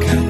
가까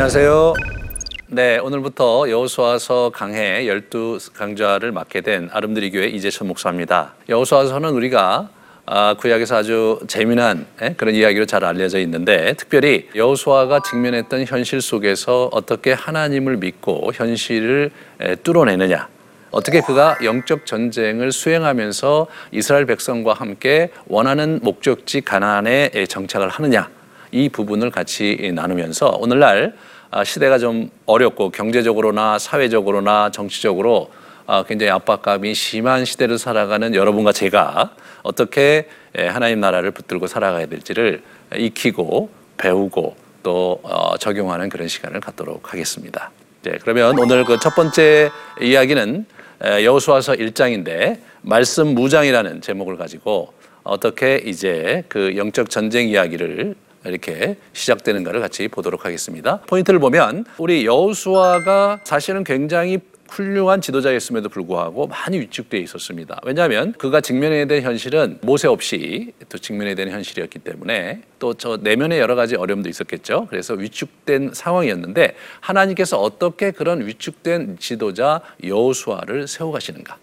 안녕하세요. 네, 오늘부터 여호수아서 강해 12 강좌를 맡게 된 아름드리 교회 이재천 목사입니다. 여호수아서는 우리가 아, 구약에서 아주 재미난 예, 그런 이야기로 잘 알려져 있는데 특별히 여호수아가 직면했던 현실 속에서 어떻게 하나님을 믿고 현실을 에, 뚫어내느냐 어떻게 그가 영적 전쟁을 수행하면서 이스라엘 백성과 함께 원하는 목적지 가나안에 정착을 하느냐 이 부분을 같이 나누면서 오늘날 아, 시대가 좀 어렵고 경제적으로나 사회적으로나 정치적으로 아, 굉장히 압박감이 심한 시대를 살아가는 여러분과 제가 어떻게 에, 하나님 나라를 붙들고 살아가야 될지를 익히고 배우고 또 어, 적용하는 그런 시간을 갖도록 하겠습니다. 네, 그러면 오늘 그 첫 번째 이야기는 에, 여호수아서 1장인데 말씀 무장이라는 제목을 가지고 어떻게 이제 그 영적 전쟁 이야기를 이렇게 시작되는가를 같이 보도록 하겠습니다. 포인트를 보면 우리 여호수아가 사실은 굉장히 훌륭한 지도자였음에도 불구하고 많이 위축되어 있었습니다. 왜냐하면 그가 직면해야 될 현실은 모세 없이 또 직면해야 되는 현실이었기 때문에 또 저 내면에 여러 가지 어려움도 있었겠죠. 그래서 위축된 상황이었는데 하나님께서 어떻게 그런 위축된 지도자 여호수아를 세워가시는가?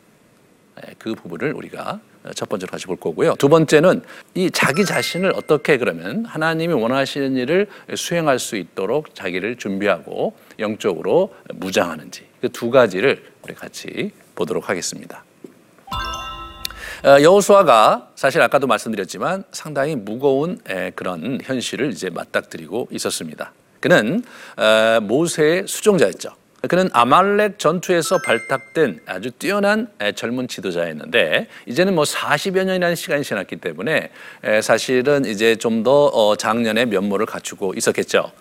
예, 그 부분을 우리가 첫 번째로 같이 볼 거고요. 두 번째는 이 자기 자신을 어떻게 그러면 하나님이 원하시는 일을 수행할 수 있도록 자기를 준비하고 영적으로 무장하는지 그 두 가지를 우리 같이 보도록 하겠습니다. 어, 여호수아가 사실 아까도 말씀드렸지만 상당히 무거운 에, 그런 현실을 이제 맞닥뜨리고 있었습니다. 그는 어, 모세의 수종자였죠. 그는 아말렉 전투에서 발탁된 아주 뛰어난 에, 젊은 지도자였는데 이제는 뭐 40여 년이라는 시간이 지났기 때문에 에, 사실은 이제 좀더 어, 장년의 면모를 갖추고 있었겠죠.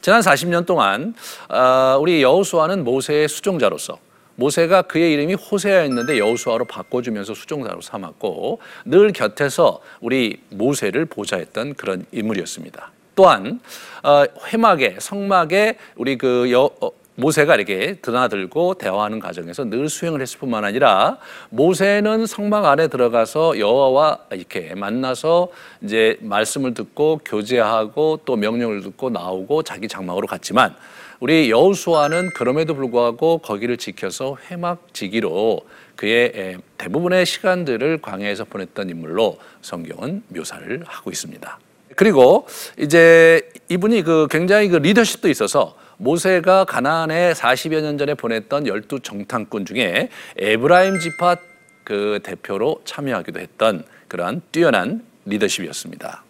지난 40년 동안 어, 우리 여호수아는 모세의 수종자로서 모세가 그의 이름이 호세아였는데 여호수아로 바꿔주면서 수종자로 삼았고 늘 곁에서 우리 모세를 보좌했던 그런 인물이었습니다. 또한 어, 회막에 성막에 우리 그 여, 어, 모세가 이렇게 드나들고 대화하는 과정에서 늘 수행을 했을 뿐만 아니라 모세는 성막 안에 들어가서 여호와와 이렇게 만나서 이제 말씀을 듣고 교제하고 또 명령을 듣고 나오고 자기 장막으로 갔지만 우리 여호수아는 그럼에도 불구하고 거기를 지켜서 회막 지기로 그의 대부분의 시간들을 광야에서 보냈던 인물로 성경은 묘사를 하고 있습니다. 그리고 이제 이분이 그 굉장히 그 리더십도 있어서 모세가 가나안에 40여 년 전에 보냈던 열두 정탐꾼 중에 에브라임 지파 그 대표로 참여하기도 했던 그러한 뛰어난 리더십이었습니다.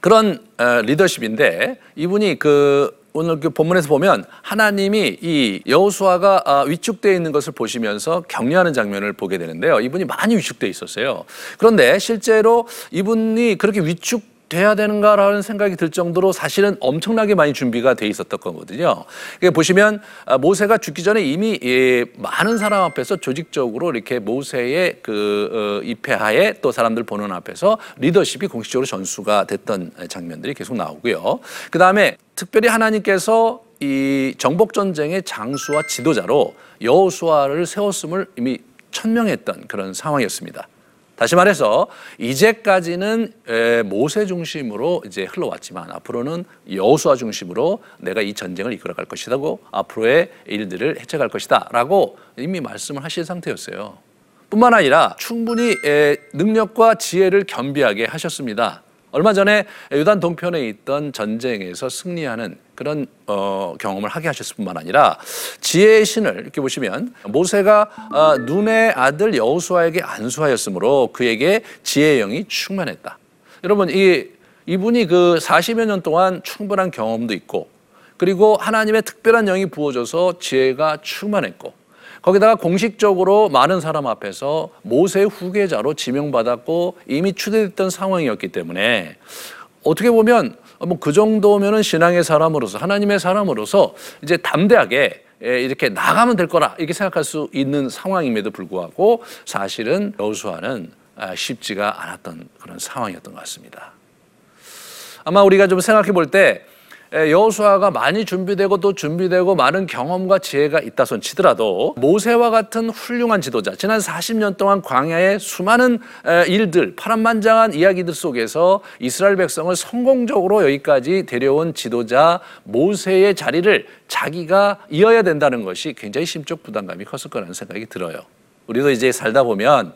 그런 리더십인데 이분이 그 오늘 그 본문에서 보면 하나님이 이 여호수아가 아, 위축되어 있는 것을 보시면서 격려하는 장면을 보게 되는데요. 이분이 많이 위축되어 있었어요. 그런데 실제로 이분이 그렇게 위축 돼야 되는가라는 생각이 들 정도로 사실은 엄청나게 많이 준비가 돼 있었던 거거든요. 보시면 아, 모세가 죽기 전에 이미 예, 많은 사람 앞에서 조직적으로 이렇게 모세의 그 어, 입회하에 또 사람들 보는 앞에서 리더십이 공식적으로 전수가 됐던 장면들이 계속 나오고요. 그 다음에 특별히 하나님께서 이 정복 전쟁의 장수와 지도자로 여호수아를 세웠음을 이미 천명했던 그런 상황이었습니다. 다시 말해서 이제까지는 모세 중심으로 이제 흘러왔지만 앞으로는 여호수아 중심으로 내가 이 전쟁을 이끌어갈 것이다고 앞으로의 일들을 해쳐갈 것이다라고 이미 말씀을 하신 상태였어요. 뿐만 아니라 충분히 에, 능력과 지혜를 겸비하게 하셨습니다. 얼마 전에 유단 동편에 있던 전쟁에서 승리하는 그런 어, 경험을 하게 하셨을 뿐만 아니라 지혜의 신을 이렇게 보시면 모세가 어, 눈의 아들 여호수아에게 안수하였으므로 그에게 지혜의 영이 충만했다. 여러분 이 이분이 그 40여 년 동안 충분한 경험도 있고 그리고 하나님의 특별한 영이 부어져서 지혜가 충만했고 거기다가 공식적으로 많은 사람 앞에서 모세의 후계자로 지명받았고 이미 추대됐던 상황이었기 때문에 어떻게 보면 뭐 그 정도면은 신앙의 사람으로서 하나님의 사람으로서 이제 담대하게 예, 이렇게 나가면 될 거라 이렇게 생각할 수 있는 상황임에도 불구하고 사실은 여호수아는 아, 쉽지가 않았던 그런 상황이었던 것 같습니다. 아마 우리가 좀 생각해 볼 때 여호수아가 많이 준비되고 또 준비되고 많은 경험과 지혜가 있다 손 치더라도 모세와 같은 훌륭한 지도자 지난 40년 동안 광야의 수많은 에, 일들 파란만장한 이야기들 속에서 이스라엘 백성을 성공적으로 여기까지 데려온 지도자 모세의 자리를 자기가 이어야 된다는 것이 굉장히 심적 부담감이 컸을 거라는 생각이 들어요. 우리도 이제 살다 보면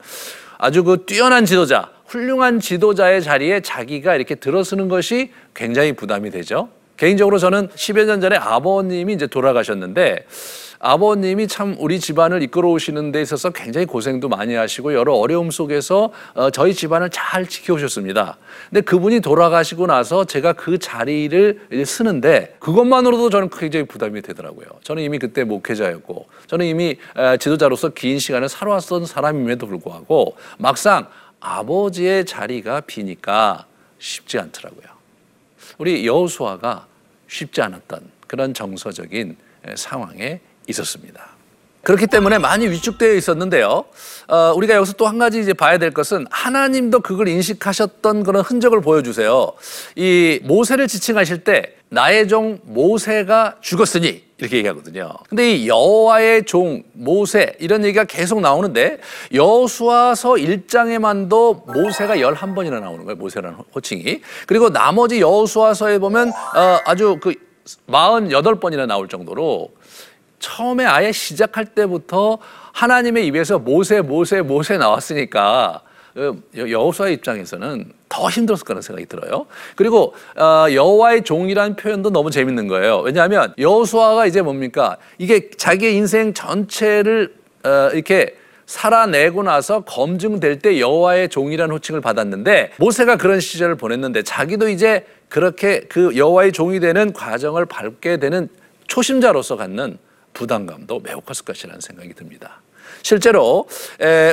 아주 그 뛰어난 지도자, 훌륭한 지도자의 자리에 자기가 이렇게 들어서는 것이 굉장히 부담이 되죠. 개인적으로 저는 10여 년 전에 아버님이 이제 돌아가셨는데 아버님이 참 우리 집안을 이끌어 오시는 데 있어서 굉장히 고생도 많이 하시고 여러 어려움 속에서 어, 저희 집안을 잘 지켜오셨습니다. 근데 그분이 돌아가시고 나서 제가 그 자리를 쓰는데 그것만으로도 저는 굉장히 부담이 되더라고요. 저는 이미 그때 목회자였고 저는 이미 에, 지도자로서 긴 시간을 살아왔던 사람임에도 불구하고 막상 아버지의 자리가 비니까 쉽지 않더라고요. 우리 여호수아가 쉽지 않았던 그런 정서적인 상황에 있었습니다. 그렇기 때문에 많이 위축되어 있었는데요. 어, 우리가 여기서 또 한 가지 이제 봐야 될 것은 하나님도 그걸 인식하셨던 그런 흔적을 보여주세요. 이 모세를 지칭하실 때 나의 종 모세가 죽었으니 이렇게 얘기하거든요. 근데 이 여호와의 종 모세 이런 얘기가 계속 나오는데 여호수아서 1장에만도 모세가 11번이나 나오는 거예요. 모세라는 호칭이. 그리고 나머지 여호수아서에 보면 어, 아주 그 48번이나 나올 정도로 처음에 아예 시작할 때부터 하나님의 입에서 모세 모세 모세 나왔으니까 어, 여호수아의 입장에서는 더 힘들었을 거라는 생각이 들어요. 그리고 어, 여호와의 종이라는 표현도 너무 재밌는 거예요. 왜냐하면 여호수아가 이제 뭡니까? 이게 자기의 인생 전체를 어, 이렇게 살아내고 나서 검증될 때 여호와의 종이라는 호칭을 받았는데 모세가 그런 시절을 보냈는데 자기도 이제 그렇게 그 여호와의 종이 되는 과정을 밟게 되는 초심자로서 갖는 부담감도 매우 컸을 것이라는 생각이 듭니다. 실제로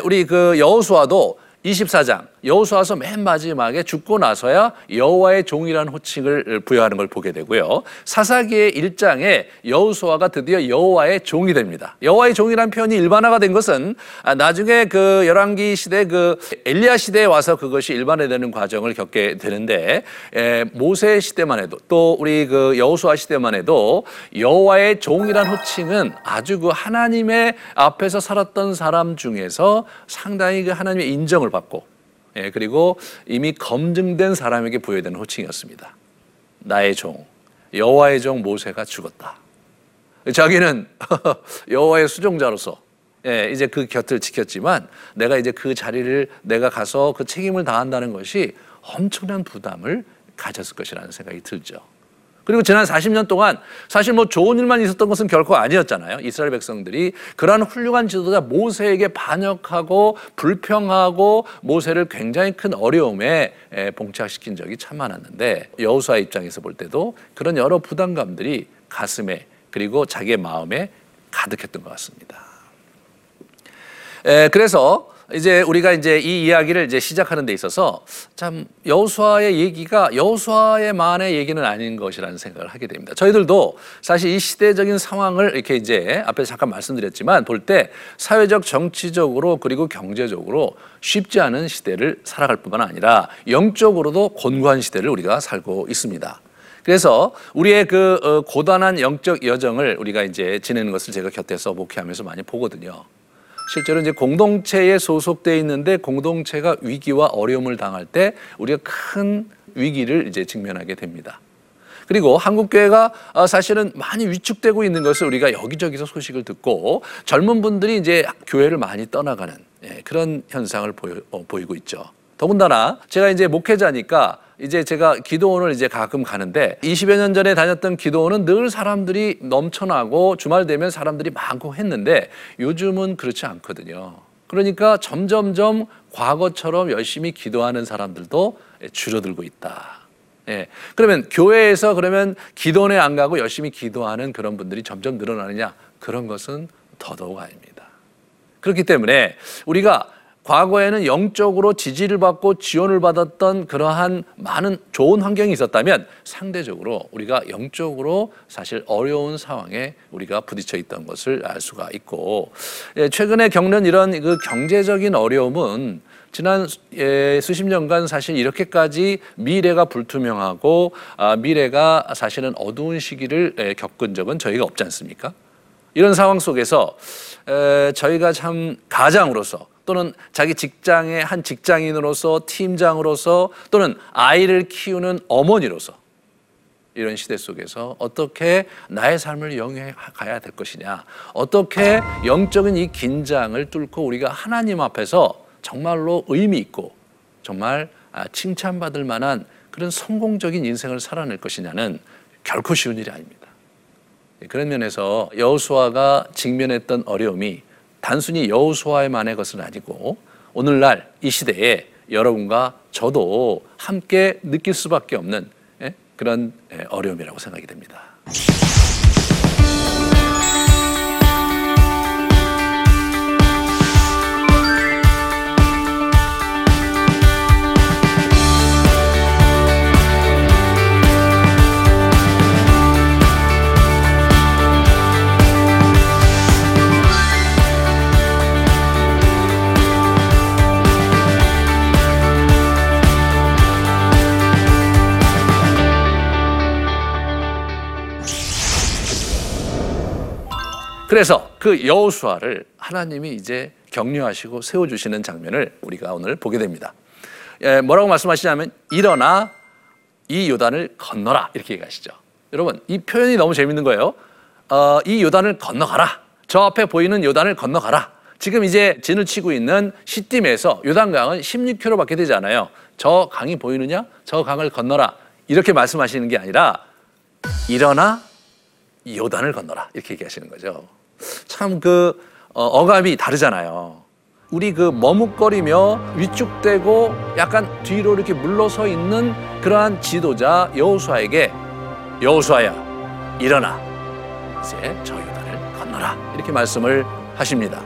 우리 그 여호수아도 24장 여호수아서 맨 마지막에 죽고 나서야 여호와의 종이라는 호칭을 부여하는 걸 보게 되고요. 사사기의 1장에 여호수아가 드디어 여호와의 종이 됩니다. 여호와의 종이라는 표현이 일반화가 된 것은 아, 나중에 그 열왕기 시대 그 엘리야 시대에 와서 그것이 일반화되는 과정을 겪게 되는데 모세 시대만 해도 또 우리 그 여호수아 시대만 해도 여호와의 종이라는 호칭은 아주 그 하나님의 앞에서 살았던 사람 중에서 상당히 그 하나님의 인정을 받고 예, 그리고 이미 검증된 사람에게 부여되는 호칭이었습니다. 나의 종 여호와의 종 모세가 죽었다. 자기는 여호와의 수종자로서 예, 이제 그 곁을 지켰지만 내가 이제 그 자리를 내가 가서 그 책임을 다한다는 것이 엄청난 부담을 가졌을 것이라는 생각이 들죠. 그리고 지난 40년 동안 사실 뭐 좋은 일만 있었던 것은 결코 아니었잖아요. 이스라엘 백성들이 그러한 훌륭한 지도자 모세에게 반역하고 불평하고 모세를 굉장히 큰 어려움에 봉착시킨 적이 참 많았는데 여호수아 입장에서 볼 때도 그런 여러 부담감들이 가슴에 그리고 자기의 마음에 가득했던 것 같습니다. 그래서 이제 우리가 이제 이 이야기를 이제 시작하는 데 있어서 참 여호수아의 얘기가 여호수아의만의 얘기는 아닌 것이라는 생각을 하게 됩니다. 저희들도 사실 이 시대적인 상황을 이렇게 이제 앞에 잠깐 말씀드렸지만 볼 때 사회적 정치적으로 그리고 경제적으로 쉽지 않은 시대를 살아갈 뿐만 아니라 영적으로도 곤고한 시대를 우리가 살고 있습니다. 그래서 우리의 그 어, 고단한 영적 여정을 우리가 이제 지내는 것을 제가 곁에서 목회하면서 많이 보거든요. 실제로 이제 공동체에 소속돼 있는데 공동체가 위기와 어려움을 당할 때 우리가 큰 위기를 이제 직면하게 됩니다. 그리고 한국 교회가 어, 사실은 많이 위축되고 있는 것을 우리가 여기저기서 소식을 듣고 젊은 분들이 이제 교회를 많이 떠나가는 예, 그런 현상을 어, 보이고 있죠. 더군다나 제가 이제 목회자니까 이제 제가 기도원을 이제 가끔 가는데 20여 년 전에 다녔던 기도원은 늘 사람들이 넘쳐나고 주말 되면 사람들이 많고 했는데 요즘은 그렇지 않거든요. 그러니까 점점점 과거처럼 열심히 기도하는 사람들도 줄어들고 있다. 예. 그러면 교회에서 그러면 기도원에 안 가고 열심히 기도하는 그런 분들이 점점 늘어나느냐? 그런 것은 더더욱 아닙니다. 그렇기 때문에 우리가 과거에는 영적으로 지지를 받고 지원을 받았던 그러한 많은 좋은 환경이 있었다면 상대적으로 우리가 영적으로 사실 어려운 상황에 우리가 부딪혀 있던 것을 알 수가 있고 예, 최근에 겪는 이런 그 경제적인 어려움은 지난 예, 수십 년간 사실 이렇게까지 미래가 불투명하고 아, 미래가 사실은 어두운 시기를 예, 겪은 적은 저희가 없지 않습니까? 이런 상황 속에서 에, 저희가 참 가장으로서 또는 자기 직장의 한 직장인으로서 팀장으로서 또는 아이를 키우는 어머니로서 이런 시대 속에서 어떻게 나의 삶을 영위해 가야 될 것이냐 어떻게 영적인 이 긴장을 뚫고 우리가 하나님 앞에서 정말로 의미 있고 정말 아, 칭찬받을 만한 그런 성공적인 인생을 살아낼 것이냐는 결코 쉬운 일이 아닙니다. 예, 그런 면에서 여호수아가 직면했던 어려움이 단순히 여호수아의만의 것은 아니고 오늘날 이 시대에 여러분과 저도 함께 느낄 수밖에 없는 예, 그런 예, 어려움이라고 생각이 됩니다. 그래서 그 여호수아를 하나님이 이제 격려하시고 세워 주시는 장면을 우리가 오늘 보게 됩니다. 예, 뭐라고 말씀하시냐면 일어나 이 요단을 건너라 이렇게 얘기하시죠. 여러분 이 표현이 너무 재밌는 거예요. 어, 이 요단을 건너가라. 저 앞에 보이는 요단을 건너가라. 지금 이제 진을 치고 있는 시딤에서 요단강은 16km밖에 되지 않아요. 저 강이 보이느냐? 저 강을 건너라. 이렇게 말씀하시는 게 아니라 일어나 요단을 건너라 이렇게 얘기하시는 거죠. 참 그 어감이 다르잖아요. 우리 그 머뭇거리며 위축되고 약간 뒤로 이렇게 물러서 있는 그러한 지도자 여호수아에게 여호수아야 일어나 이제 저 요단을 건너라 이렇게 말씀을 하십니다.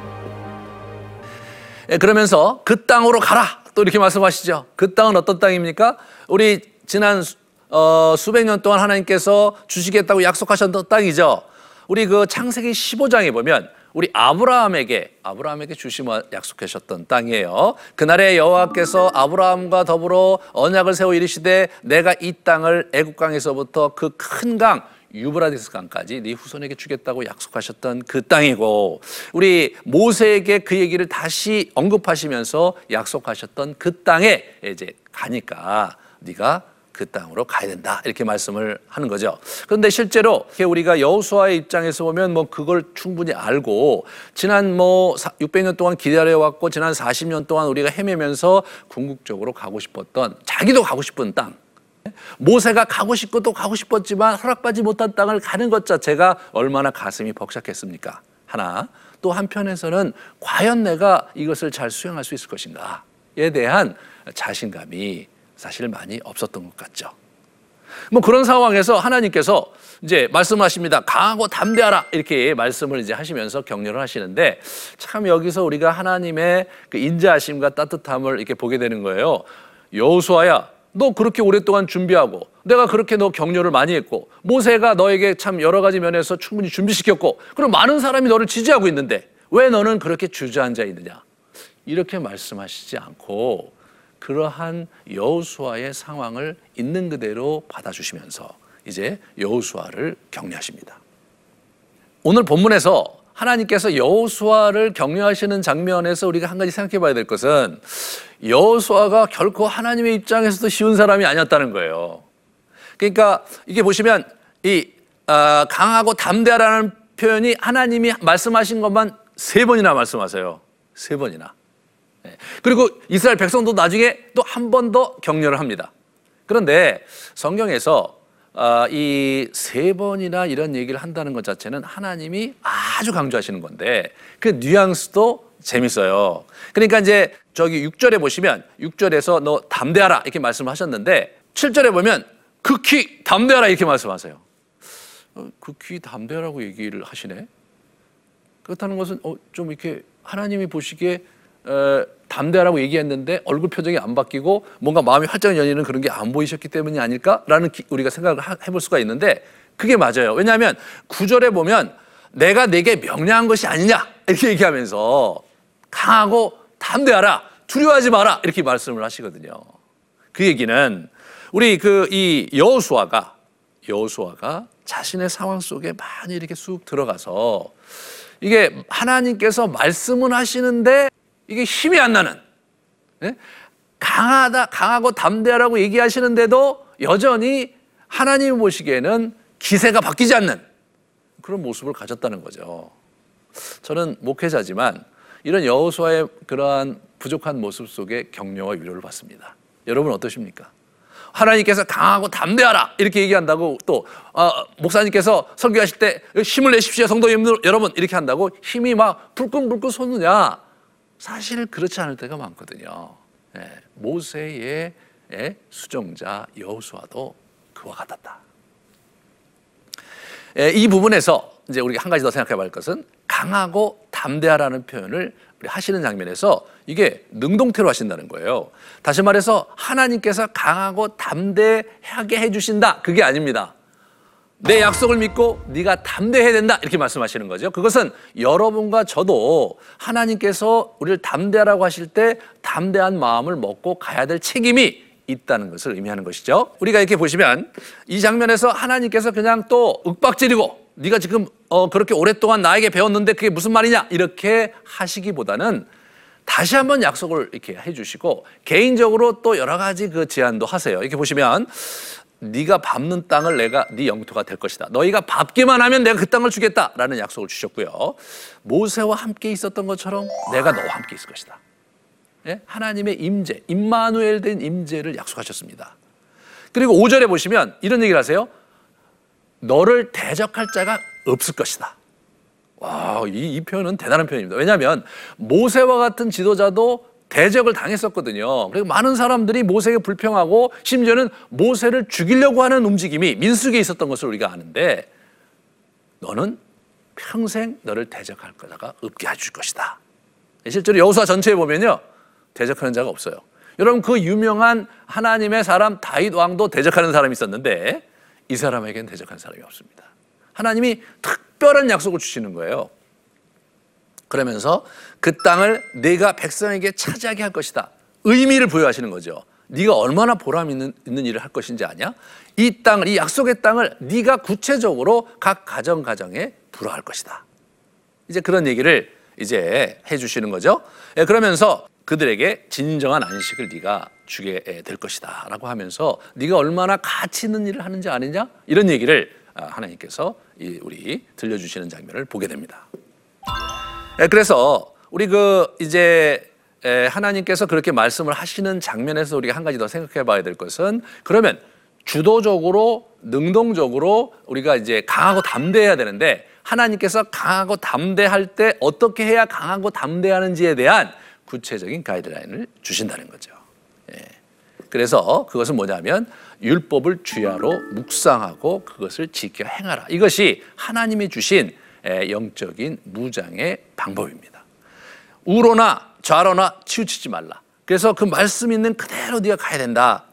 예, 그러면서 그 땅으로 가라 또 이렇게 말씀하시죠. 그 땅은 어떤 땅입니까? 우리 지난 수- 어, 수백 년 동안 하나님께서 주시겠다고 약속하셨던 땅이죠. 우리 그 창세기 15장에 보면 우리 아브라함에게 아브라함에게 주시며 약속하셨던 땅이에요. 그날에 여호와께서 아브라함과 더불어 언약을 세워 이르시되 내가 이 땅을 애굽 강에서부터 그 큰 강 유브라디스 강까지 네 후손에게 주겠다고 약속하셨던 그 땅이고 우리 모세에게 그 얘기를 다시 언급하시면서 약속하셨던 그 땅에 이제 가니까 네가 그 땅으로 가야 된다 이렇게 말씀을 하는 거죠. 그런데 실제로 우리가 여호수아의 입장에서 보면 뭐 그걸 충분히 알고 지난 뭐 600년 동안 기다려 왔고 지난 40년 동안 우리가 헤매면서 궁극적으로 가고 싶었던 자기도 가고 싶은 땅. 모세가 가고 싶고 또 가고 싶었지만 허락받지 못한 땅을 가는 것 자체가 얼마나 가슴이 벅찼겠습니까? 하나. 또 한편에서는 과연 내가 이것을 잘 수행할 수 있을 것인가에 대한 자신감이 사실 많이 없었던 것 같죠. 뭐 그런 상황에서 하나님께서 이제 말씀하십니다. 강하고 담대하라 이렇게 말씀을 이제 하시면서 격려를 하시는데 참 여기서 우리가 하나님의 그 인자하심과 따뜻함을 이렇게 보게 되는 거예요. 여호수아야, 너 그렇게 오랫동안 준비하고 내가 그렇게 너 격려를 많이 했고 모세가 너에게 참 여러 가지 면에서 충분히 준비시켰고 그럼 많은 사람이 너를 지지하고 있는데 왜 너는 그렇게 주저앉아 있느냐? 이렇게 말씀하시지 않고 그러한 여호수아의 상황을 있는 그대로 받아주시면서 이제 여호수아를 격려하십니다. 오늘 본문에서 하나님께서 여호수아를 격려하시는 장면에서 우리가 한 가지 생각해 봐야 될 것은 여호수아가 결코 하나님의 입장에서도 쉬운 사람이 아니었다는 거예요. 그러니까 이게 보시면 이 아, 강하고 담대하라는 표현이 하나님이 말씀하신 것만 세 번이나 말씀하세요. 세 번이나. 예. 그리고 이스라엘 백성도 나중에 또 한 번 더 격려를 합니다. 그런데 성경에서 아, 이세 번이나 이런 얘기를 한다는 것 자체는 하나님이 아주 강조하시는 건데 그 뉘앙스도 재밌어요. 그러니까 이제 저기 6절에 보시면 6절에서 너 담대하라 이렇게 말씀을 하셨는데 7절에 보면 극히 담대하라 이렇게 말씀하세요. 어, 극히 담대하라고 얘기를 하시네. 그렇다는 것은 어, 좀 이렇게 하나님이 보시기에 어, 담대하라고 얘기했는데 얼굴 표정이 안 바뀌고 뭔가 마음이 활짝 열리는 그런 게 안 보이셨기 때문이 아닐까라는 기- 우리가 생각을 하- 해볼 수가 있는데 그게 맞아요. 왜냐하면 구절에 보면 내가 내게 명령한 것이 아니냐 이렇게 얘기하면서 강하고 담대하라 두려워하지 마라 이렇게 말씀을 하시거든요. 그 얘기는 우리 그 이 여호수아가 여호수아가 자신의 상황 속에 많이 이렇게 쑥 들어가서 이게 하나님께서 말씀은 하시는데 이게 힘이 안 나는 예? 강하다 강하고 담대하라고 얘기하시는데도 여전히 하나님 보시기에는 기세가 바뀌지 않는 그런 모습을 가졌다는 거죠. 저는 목회자지만 이런 여호수아의 그러한 부족한 모습 속에 격려와 위로를 받습니다. 여러분 어떠십니까? 하나님께서 강하고 담대하라 이렇게 얘기한다고 또 어, 목사님께서 설교하실 때 힘을 내십시오 성도 여러분 이렇게 한다고 힘이 막 불끈불끈 솟느냐 사실 그렇지 않을 때가 많거든요. 예, 모세의 예, 수종자 여호수아도 그와 같았다. 예, 이 부분에서 이제 우리가 한 가지 더 생각해 볼 것은 강하고 담대하라는 표현을 하시는 장면에서 이게 능동태로 하신다는 거예요. 다시 말해서 하나님께서 강하고 담대하게 해주신다. 그게 아닙니다. 내 약속을 믿고 네가 담대해야 된다 이렇게 말씀하시는 거죠. 그것은 여러분과 저도 하나님께서 우리를 담대하라고 하실 때 담대한 마음을 먹고 가야 될 책임이 있다는 것을 의미하는 것이죠. 우리가 이렇게 보시면 이 장면에서 하나님께서 그냥 또 윽박지르고 네가 지금 어 그렇게 오랫동안 나에게 배웠는데 그게 무슨 말이냐 이렇게 하시기보다는 다시 한번 약속을 이렇게 해주시고 개인적으로 또 여러 가지 그 제안도 하세요. 이렇게 보시면 네가 밟는 땅을 내가 네 영토가 될 것이다. 너희가 밟기만 하면 내가 그 땅을 주겠다라는 약속을 주셨고요. 모세와 함께 있었던 것처럼 내가 너와 함께 있을 것이다. 예? 하나님의 임재, 임마누엘 된 임재를 약속하셨습니다. 그리고 5절에 보시면 이런 얘기를 하세요. 너를 대적할 자가 없을 것이다. 와, 이, 이 표현은 대단한 표현입니다. 왜냐하면 모세와 같은 지도자도 대적을 당했었거든요. 그리고 많은 사람들이 모세에게 불평하고 심지어는 모세를 죽이려고 하는 움직임이 민수기에 있었던 것을 우리가 아는데 너는 평생 너를 대적할 거다가 없게 해줄 것이다. 실제로 여호수아 전체에 보면요. 대적하는 자가 없어요. 여러분 그 유명한 하나님의 사람 다윗 왕도 대적하는 사람이 있었는데 이 사람에게는 대적한 사람이 없습니다. 하나님이 특별한 약속을 주시는 거예요. 그러면서 그 땅을 내가 백성에게 차지하게 할 것이다. 의미를 부여하시는 거죠. 네가 얼마나 보람 있는, 있는 일을 할 것인지 아냐? 이 땅을 이 약속의 땅을 네가 구체적으로 각 가정 가정에 불어할 것이다. 이제 그런 얘기를 이제 해 주시는 거죠. 예, 그러면서 그들에게 진정한 안식을 네가 주게 될 것이다라고 하면서 네가 얼마나 가치 있는 일을 하는지 아느냐? 이런 얘기를 아, 하나님께서 이 우리 들려주시는 장면을 보게 됩니다. 예, 그래서 우리 그 이제 에, 하나님께서 그렇게 말씀을 하시는 장면에서 우리가 한 가지 더 생각해 봐야 될 것은 그러면 주도적으로 능동적으로 우리가 이제 강하고 담대해야 되는데 하나님께서 강하고 담대할 때 어떻게 해야 강하고 담대하는지에 대한 구체적인 가이드라인을 주신다는 거죠. 예. 그래서 그것은 뭐냐면 율법을 주야로 묵상하고 그것을 지켜 행하라. 이것이 하나님이 주신 에, 영적인 무장의 방법입니다. 우로나 좌로나 치우치지 말라. 그래서 그 말씀 있는 그대로 네가 가야 된다.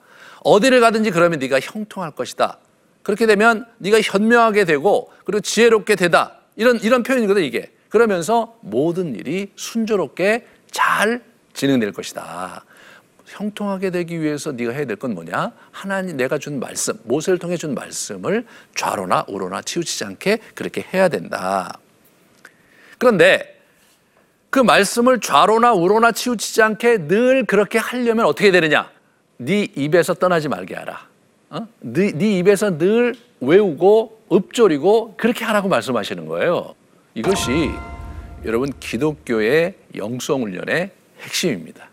어디를 가든지 그러면 네가 형통할 것이다. 그렇게 되면 네가 현명하게 되고 그리고 지혜롭게 되다. 이런 이런 표현이거든 이게. 그러면서 모든 일이 순조롭게 잘 진행될 것이다. 형통하게 되기 위해서 네가 해야 될 건 뭐냐? 하나님 내가 준 말씀, 모세를 통해 준 말씀을 좌로나 우로나 치우치지 않게 그렇게 해야 된다. 그런데 그 말씀을 좌로나 우로나 치우치지 않게 늘 그렇게 하려면 어떻게 되느냐? 네 입에서 떠나지 말게 하라. 어? 네, 네 입에서 늘 외우고 읊조리고 그렇게 하라고 말씀하시는 거예요. 이것이 여러분 기독교의 영성 훈련의 핵심입니다.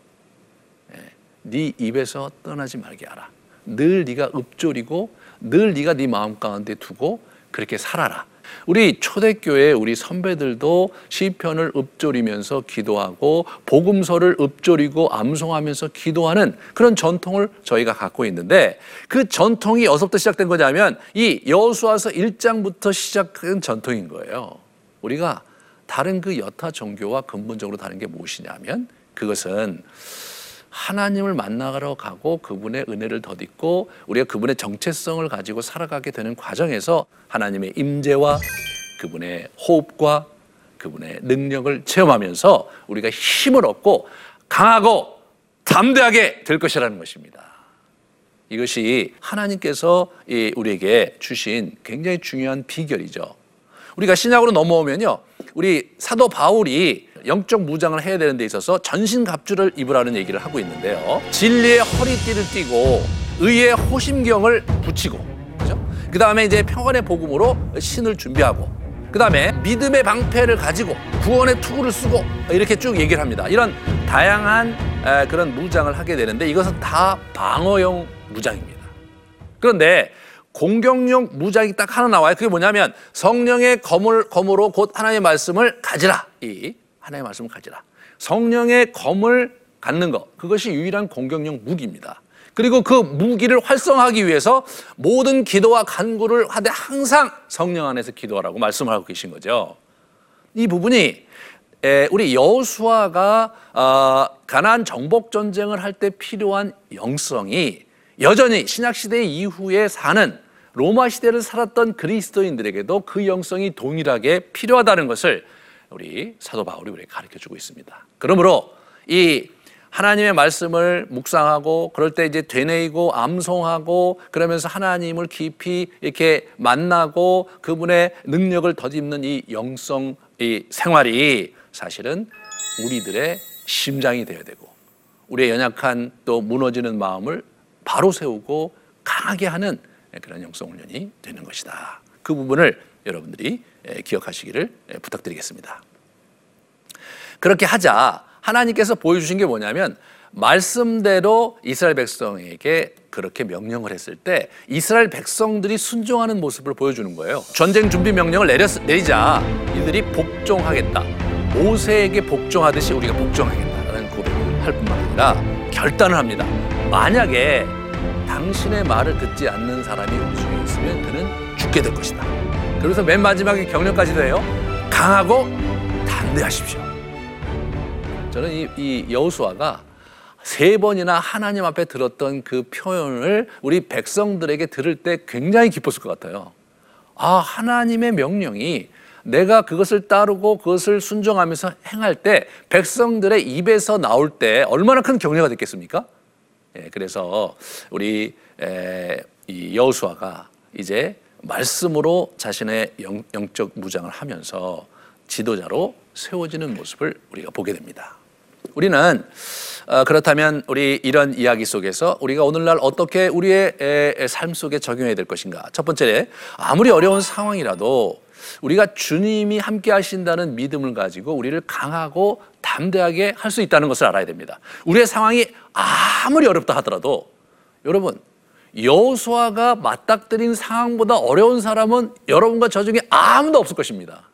네 입에서 떠나지 말게 하라. 늘 네가 읊조리고 늘 네가 네 마음 가운데 두고 그렇게 살아라. 우리 초대교회 우리 선배들도 시편을 읊조리면서 기도하고 복음서를 읊조리고 암송하면서 기도하는 그런 전통을 저희가 갖고 있는데 그 전통이 어디서부터 시작된 거냐면 이 여호수아서 1장부터 시작된 전통인 거예요. 우리가 다른 그 여타 종교와 근본적으로 다른 게 무엇이냐면 그것은 하나님을 만나러 가고 그분의 은혜를 덧입고 우리가 그분의 정체성을 가지고 살아가게 되는 과정에서 하나님의 임재와 그분의 호흡과 그분의 능력을 체험하면서 우리가 힘을 얻고 강하고 담대하게 될 것이라는 것입니다. 이것이 하나님께서 이 우리에게 주신 굉장히 중요한 비결이죠. 우리가 신약으로 넘어오면요. 우리 사도 바울이 영적 무장을 해야 되는 데 있어서 전신 갑주를 입으라는 얘기를 하고 있는데요. 진리의 허리띠를 띠고 의의 호심경을 붙이고 그죠? 그다음에 이제 평안의 복음으로 신을 준비하고 그다음에 믿음의 방패를 가지고 구원의 투구를 쓰고 이렇게 쭉 얘기를 합니다. 이런 다양한 에, 그런 무장을 하게 되는데 이것은 다 방어용 무장입니다. 그런데 공격용 무장이 딱 하나 나와요. 그게 뭐냐면 성령의 검을 검으로 곧 하나님의 말씀을 가지라. 이 하나님의 말씀을 가지라. 성령의 검을 갖는 것 그것이 유일한 공격용 무기입니다. 그리고 그 무기를 활성화하기 위해서 모든 기도와 간구를 하되 항상 성령 안에서 기도하라고 말씀을 하고 계신 거죠. 이 부분이 에, 우리 여호수아가 어, 가나안 정복 전쟁을 할 때 필요한 영성이 여전히 신약 시대 이후에 사는 로마 시대를 살았던 그리스도인들에게도 그 영성이 동일하게 필요하다는 것을 우리 사도 바울이 우리에게 가르쳐 주고 있습니다. 그러므로 이 하나님의 말씀을 묵상하고 그럴 때 이제 되뇌이고 암송하고 그러면서 하나님을 깊이 이렇게 만나고 그분의 능력을 덧입는 이 영성 이 생활이 사실은 우리들의 심장이 되어야 되고 우리의 연약한 또 무너지는 마음을 바로 세우고 강하게 하는 그런 영성 훈련이 되는 것이다. 그 부분을 여러분들이 기억하시기를 부탁드리겠습니다. 그렇게 하자 하나님께서 보여주신 게 뭐냐면 말씀대로 이스라엘 백성에게 그렇게 명령을 했을 때 이스라엘 백성들이 순종하는 모습을 보여주는 거예요. 전쟁 준비 명령을 내렸, 내리자 이들이 복종하겠다. 모세에게 복종하듯이 우리가 복종하겠다라는 고백을 할 뿐만 아니라 결단을 합니다. 만약에 당신의 말을 듣지 않는 사람이 우리 중에 있으면 그는 죽게 될 것이다. 그래서 맨 마지막에 경력까지도 해요. 강하고 담대하십시오. 저는 이, 이 여호수아가 세 번이나 하나님 앞에 들었던 그 표현을 우리 백성들에게 들을 때 굉장히 기뻤을 것 같아요. 아, 하나님의 명령이 내가 그것을 따르고 그것을 순종하면서 행할 때 백성들의 입에서 나올 때 얼마나 큰 격려가 됐겠습니까? 예, 그래서 우리 에, 이 여호수아가 이제 말씀으로 자신의 영, 영적 무장을 하면서 지도자로 세워지는 모습을 우리가 보게 됩니다. 우리는 어, 그렇다면 우리 이런 이야기 속에서 우리가 오늘날 어떻게 우리의 에, 삶 속에 적용해야 될 것인가? 첫 번째, 아무리 어려운 상황이라도 우리가 주님이 함께 하신다는 믿음을 가지고 우리를 강하고 담대하게 할 수 있다는 것을 알아야 됩니다. 우리의 상황이 아무리 어렵다 하더라도 여러분 여호수아가 맞닥뜨린 상황보다 어려운 사람은 여러분과 저 중에 아무도 없을 것입니다.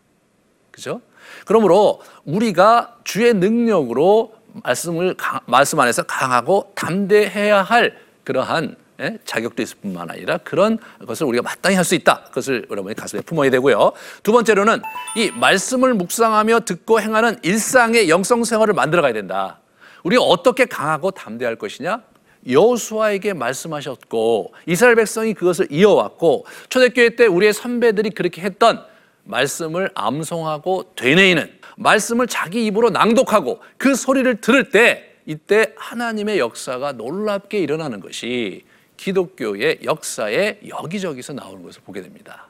그죠? 그러므로 우리가 주의 능력으로 말씀을 말씀 안에서 강하고 담대해야 할 그러한 예? 자격도 있을 뿐만 아니라 그런 것을 우리가 마땅히 할 수 있다. 그것을 여러분이 가슴에 품어야 되고요. 두 번째로는 이 말씀을 묵상하며 듣고 행하는 일상의 영성 생활을 만들어 가야 된다. 우리가 어떻게 강하고 담대할 것이냐? 여호수아에게 말씀하셨고 이스라엘 백성이 그것을 이어왔고 초대교회 때 우리의 선배들이 그렇게 했던 말씀을 암송하고 되뇌이는 말씀을 자기 입으로 낭독하고 그 소리를 들을 때 이때 하나님의 역사가 놀랍게 일어나는 것이 기독교의 역사에 여기저기서 나오는 것을 보게 됩니다.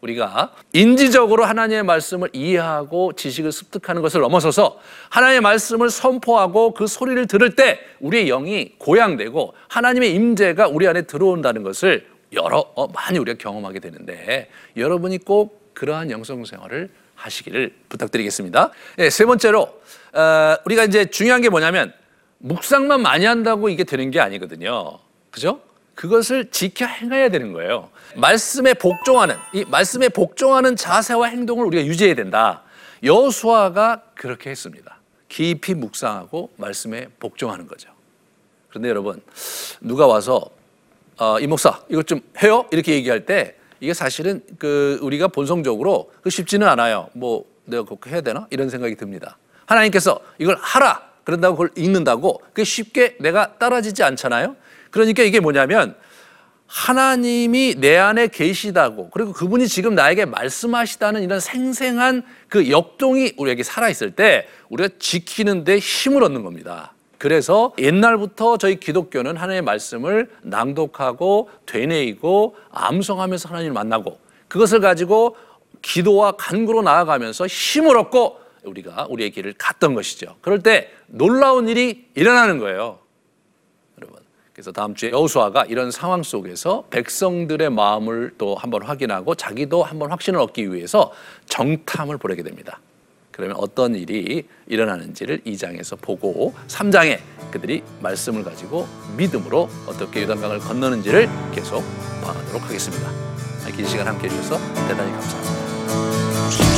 우리가 인지적으로 하나님의 말씀을 이해하고 지식을 습득하는 것을 넘어서서 하나님의 말씀을 선포하고 그 소리를 들을 때 우리의 영이 고양되고 하나님의 임재가 우리 안에 들어온다는 것을 여러 어, 많이 우리가 경험하게 되는데 여러분이 꼭 그러한 영성 생활을 하시기를 부탁드리겠습니다. 네, 세 번째로 어, 우리가 이제 중요한 게 뭐냐면 묵상만 많이 한다고 이게 되는 게 아니거든요. 그죠? 그것을 지켜 행해야 되는 거예요. 말씀에 복종하는 이 말씀에 복종하는 자세와 행동을 우리가 유지해야 된다. 여수아가 그렇게 했습니다. 깊이 묵상하고 말씀에 복종하는 거죠. 그런데 여러분 누가 와서 어, 이 목사 이것 좀 해요 이렇게 얘기할 때 이게 사실은 그 우리가 본성적으로 그 쉽지는 않아요. 뭐 내가 그렇게 해야 되나 이런 생각이 듭니다. 하나님께서 이걸 하라 그런다고 그걸 읽는다고 그게 쉽게 내가 따라지지 않잖아요. 그러니까 이게 뭐냐면 하나님이 내 안에 계시다고 그리고 그분이 지금 나에게 말씀하시다는 이런 생생한 그 역동이 우리에게 살아 있을 때 우리가 지키는데 힘을 얻는 겁니다. 그래서 옛날부터 저희 기독교는 하나님의 말씀을 낭독하고 되뇌이고 암송하면서 하나님을 만나고 그것을 가지고 기도와 간구로 나아가면서 힘을 얻고 우리가 우리의 길을 갔던 것이죠. 그럴 때 놀라운 일이 일어나는 거예요. 그래서 다음 주에 여호수아가 이런 상황 속에서 백성들의 마음을 또 한번 확인하고 자기도 한번 확신을 얻기 위해서 정탐을 보내게 됩니다. 그러면 어떤 일이 일어나는지를 2장에서 보고 3장에 그들이 말씀을 가지고 믿음으로 어떻게 요단강을 건너는지를 계속 봐가도록 하겠습니다. 긴 시간 함께 해주셔서 대단히 감사합니다.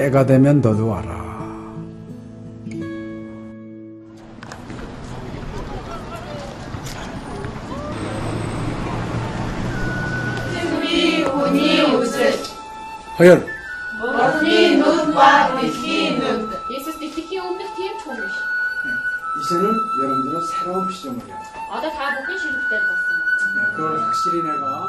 때가 되면 너도 와라. 승비 운이 웃을. 허연. 머니 눈과 비키 눈. 네, 이제는 여러분들은 새로운 시점을 해요. 아다 다 먹기 싫을 때 봤어. 그걸 확실히 내가.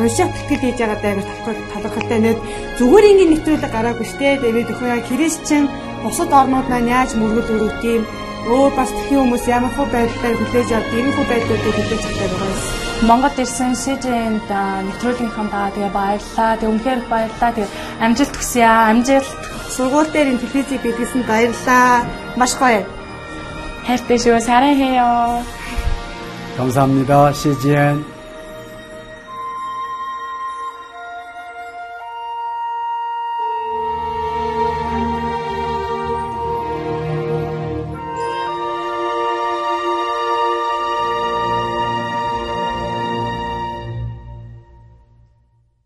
уншаад тэтгэл хийж байгаа даа талхал талхалтай нэг зүгээр ингээд нэвтрүүлэг гараагүй штэ тэгээд өхөө яг христчэн бусад орнууд маань яаж мөргөл өрөвд юм өөр бас тхэн хүмүүс ямар хөө байдлаар хүлээж авд ийм хөө байдлуудыг хүлээж авдаг байгаа юм. Монгол ирсэн СЖН-д нэвтрүүлгийнхаа даа тэгээ баярлаа. Тэг үнхээр их баярлаа. Тэг амжилт хүсье аа. Амжилт. Сургууль дээр ин телевизийг бидлсэн баярлаа. Маш гоё. хайртай шүү. 사랑해요. 감사합니다. CGN